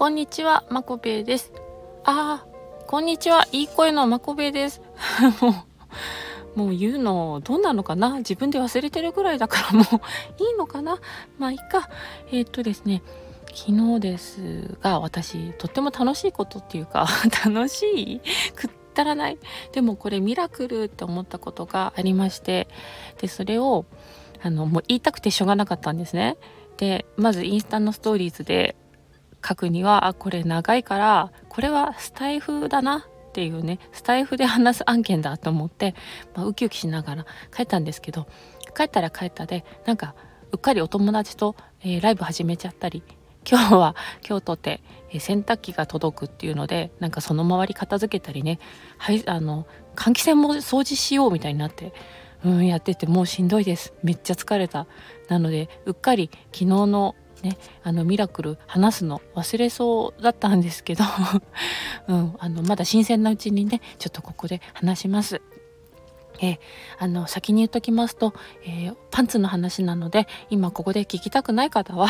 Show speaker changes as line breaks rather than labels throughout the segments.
こんにちは、まこべです。ああ、こんにちは、いい声のまこべです。もう、もう言うの、どうなのかな？自分で忘れてるぐらいだからもういいのかな？まあいいか。えー、っとですね、昨日ですが、私、とっても楽しいことっていうか、楽しいくったらない。でもこれミラクルって思ったことがありまして、で、それを、あの、もう言いたくてしょうがなかったんですね。で、まずインスタのストーリーズで、書くにはあこれ長いからこれはスタイフだなっていうねスタイフで話す案件だと思って、まあ、ウキウキしながら書いたんですけど帰ったら帰ったでなんかうっかりお友達と、えー、ライブ始めちゃったり今日は今日とて、えー、洗濯機が届くっていうのでなんかその周り片付けたりねはいあの換気扇も掃除しようみたいになってうんやっててもうしんどいです。めっちゃ疲れた。なのでうっかり昨日のね、あのミラクル話すの忘れそうだったんですけど、うん、あのまだ新鮮なうちにねちょっとここで話します。えー、あの先に言っときますと、えー、パンツの話なので今ここで聞きたくない方は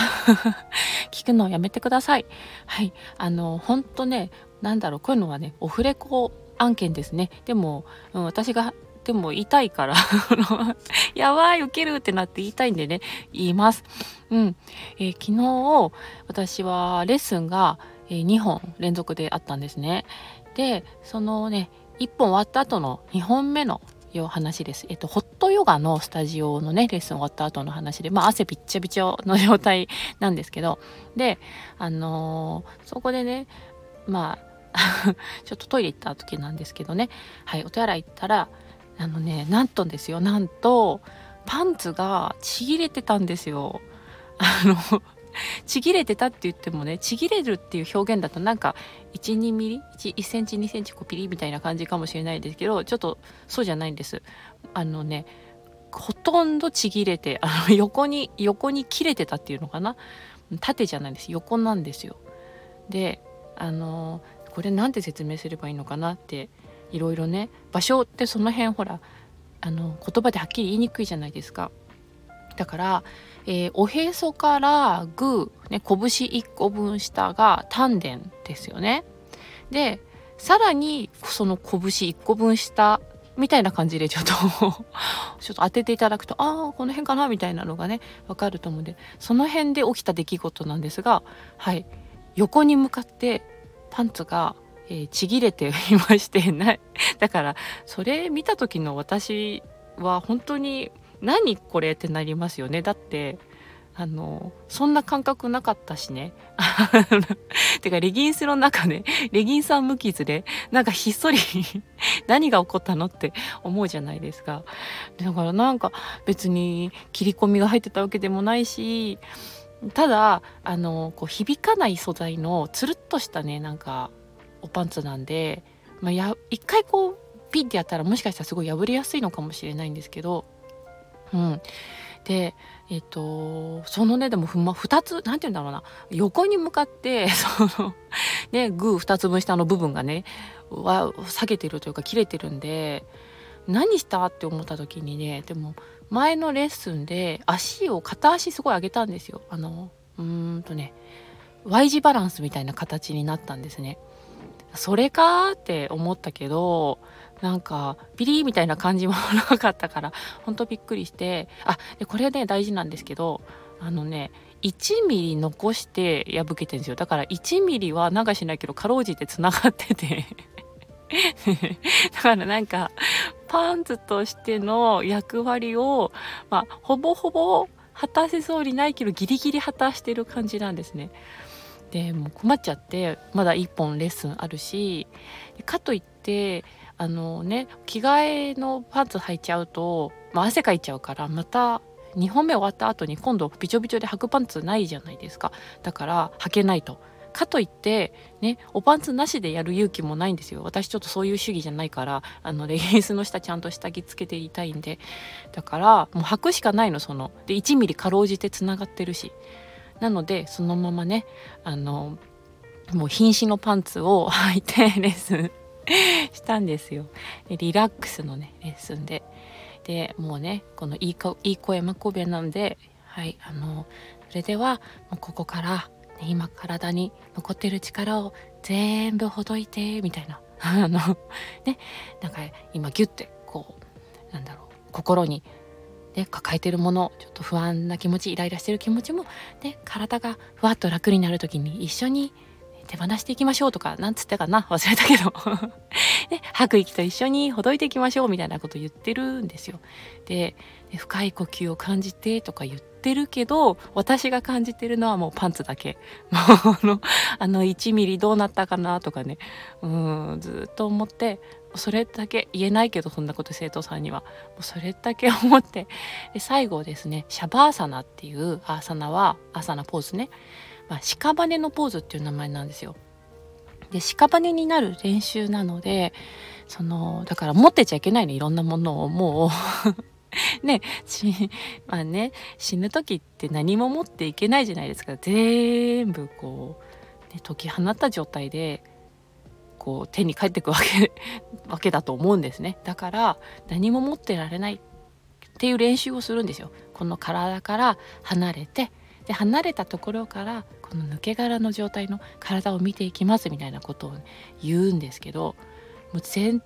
聞くのをやめてください。はいあの本当ねなんだろうこういうのはねオフレコ案件ですねでも、うん、私がでも痛いから やばい、受けるってなって言いたいんでね、言います。うん。えー、昨日、私はレッスンが、えー、2本連続であったんですね。で、そのね、1本終わった後の2本目の話です。えっと、ホットヨガのスタジオのね、レッスン終わった後の話で、まあ、汗びっちゃびちゃの状態なんですけど、で、あのー、そこでね、まあ、ちょっとトイレ行った時なんですけどね、はい、お手洗い行ったら、あのねなんとですよなんとパンツがちぎれてたんですよ。あのちぎれてたって言ってもねちぎれるっていう表現だとなんか12ミリ 1, 1センチ2センチこうピリみたいな感じかもしれないですけどちょっとそうじゃないんです。あのねほとんどちぎれてあの横に横に切れてたっていうのかな縦じゃないです横なんですよ。であのこれなんて説明すればいいのかなっていろいろね場所ってその辺ほらあの言葉ではっきり言いにくいじゃないですか。だから、えー、おへそからグー、ね、拳1個分下が丹田ですよね。でさらにその拳1個分下みたいな感じでちょっと ちょっと当てていただくとああこの辺かなみたいなのがねわかると思うんでその辺で起きた出来事なんですがはい横に向かってパンツがえー、ちぎれていましてない。だからそれ見た時の私は本当に何これってなりますよね。だってあのそんな感覚なかったしね。てかレギンスの中で、レギンスは無傷でなんかひっそり 何が起こったのって思うじゃないですか。だからなんか別に切り込みが入ってたわけでもないしただあのこう響かない素材のつるっとしたねなんかおパンツなんで、まあ、や一回こうピンってやったらもしかしたらすごい破れやすいのかもしれないんですけど、うん、でえっ、とそのねでもふ、ま、2つ何て言うんだろうな。横に向かって そのねグー2つ分下の部分がねは下げてるというか切れてるんで何したって思った時にねでも前のレッスンで足を片足すごい上げたんですよ。あのうーんとね Y 字バランスみたいな形になったんですね。それかって思ったけどなんかピリーみたいな感じもなかったからほんとびっくりしてあでこれね大事なんですけどあのね1ミリ残して破けてるんですよだから1ミリは流しないけどかろうじてつながってて だからなんかパンツとしての役割を、まあ、ほぼほぼ果たせそうにないけどギリギリ果たしてる感じなんですね。でもう困っちゃってまだ1本レッスンあるしかといってあのね着替えのパンツ履いちゃうと、まあ、汗かいちゃうからまた2本目終わった後に今度びちょびちょで履くパンツないじゃないですか。だから履けないと。かといってねおパンツなしでやる勇気もないんですよ。私ちょっとそういう主義じゃないからあのレギンスの下ちゃんと下着つけていたいんで。だからもう履くしかないのその。で1ミリかろうじてつながってるし。なのでそのままねあのもう瀕死のパンツを 履いて レッスンしたんですよ。リラックスのねレッスンで。でもうねこのいいいい声まこべなんではいあのそれではもうここから、ね、今体に残ってる力を全部ほどいてみたいな あのねなんか今ギュッてこうなんだろう心にね、抱えてるものちょっと不安な気持ちイライラしてる気持ちも、ね、体がふわっと楽になる時に一緒に手放していきましょうとかなんつったかな？忘れたけど ね、吐く息と一緒にほどいていきましょうみたいなこと言ってるんですよ。で深い呼吸を感じてとか言ってるけど私が感じてるのはもうパンツだけ。あのあの1ミリどうなったかなとかね。うんずっと思ってそれだけ言えないけどそんなこと生徒さんには。それだけ思って。最後ですねシャバーサナっていうアーサナはアーサナポーズね、まあ、屍のポーズっていう名前なんですよ。で屍になる練習なのでそのだから持ってちゃいけないのいろんなものをもう。ねまあね死ぬ時って何も持っていけないじゃないですか。全部こう、ね、解き放った状態でこう手に返ってくわけ わけだと思うんですね。だから何も持ってられないっていう練習をするんですよ。この体から離れてで離れたところからこの抜け殻の状態の体を見ていきますみたいなことを言うんですけどもう全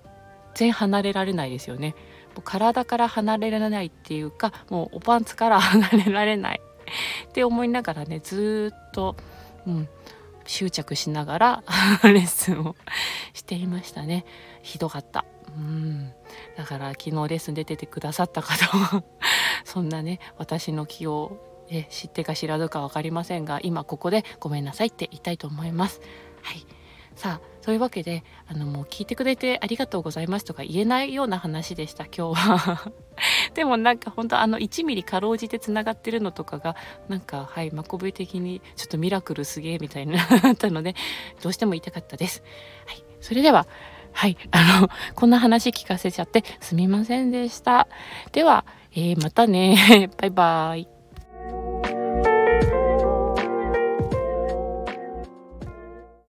然離れられないですよね。う体から離れられないっていうかもうおパンツから離れられない。って思いながらねずっと、うん、執着しながら レッスンをしていましたね。ひどかった。うん。だから昨日レッスン出ててくださった方は そんなね私の気をえ知ってか知らずか分かりませんが今ここでごめんなさいって言いたいと思います。はい。さあそういうわけであのもう聞いてくれてありがとうございますとか言えないような話でした今日は でもなんか本当あの1ミリかろうじてつながってるのとかがなんかはいマコベ的にちょっとミラクルすげえみたいになったのでどうしても言いたかったです。はい、それでははいあのこんな話聞かせちゃってすみませんでした。では、えー、またね バイバーイ。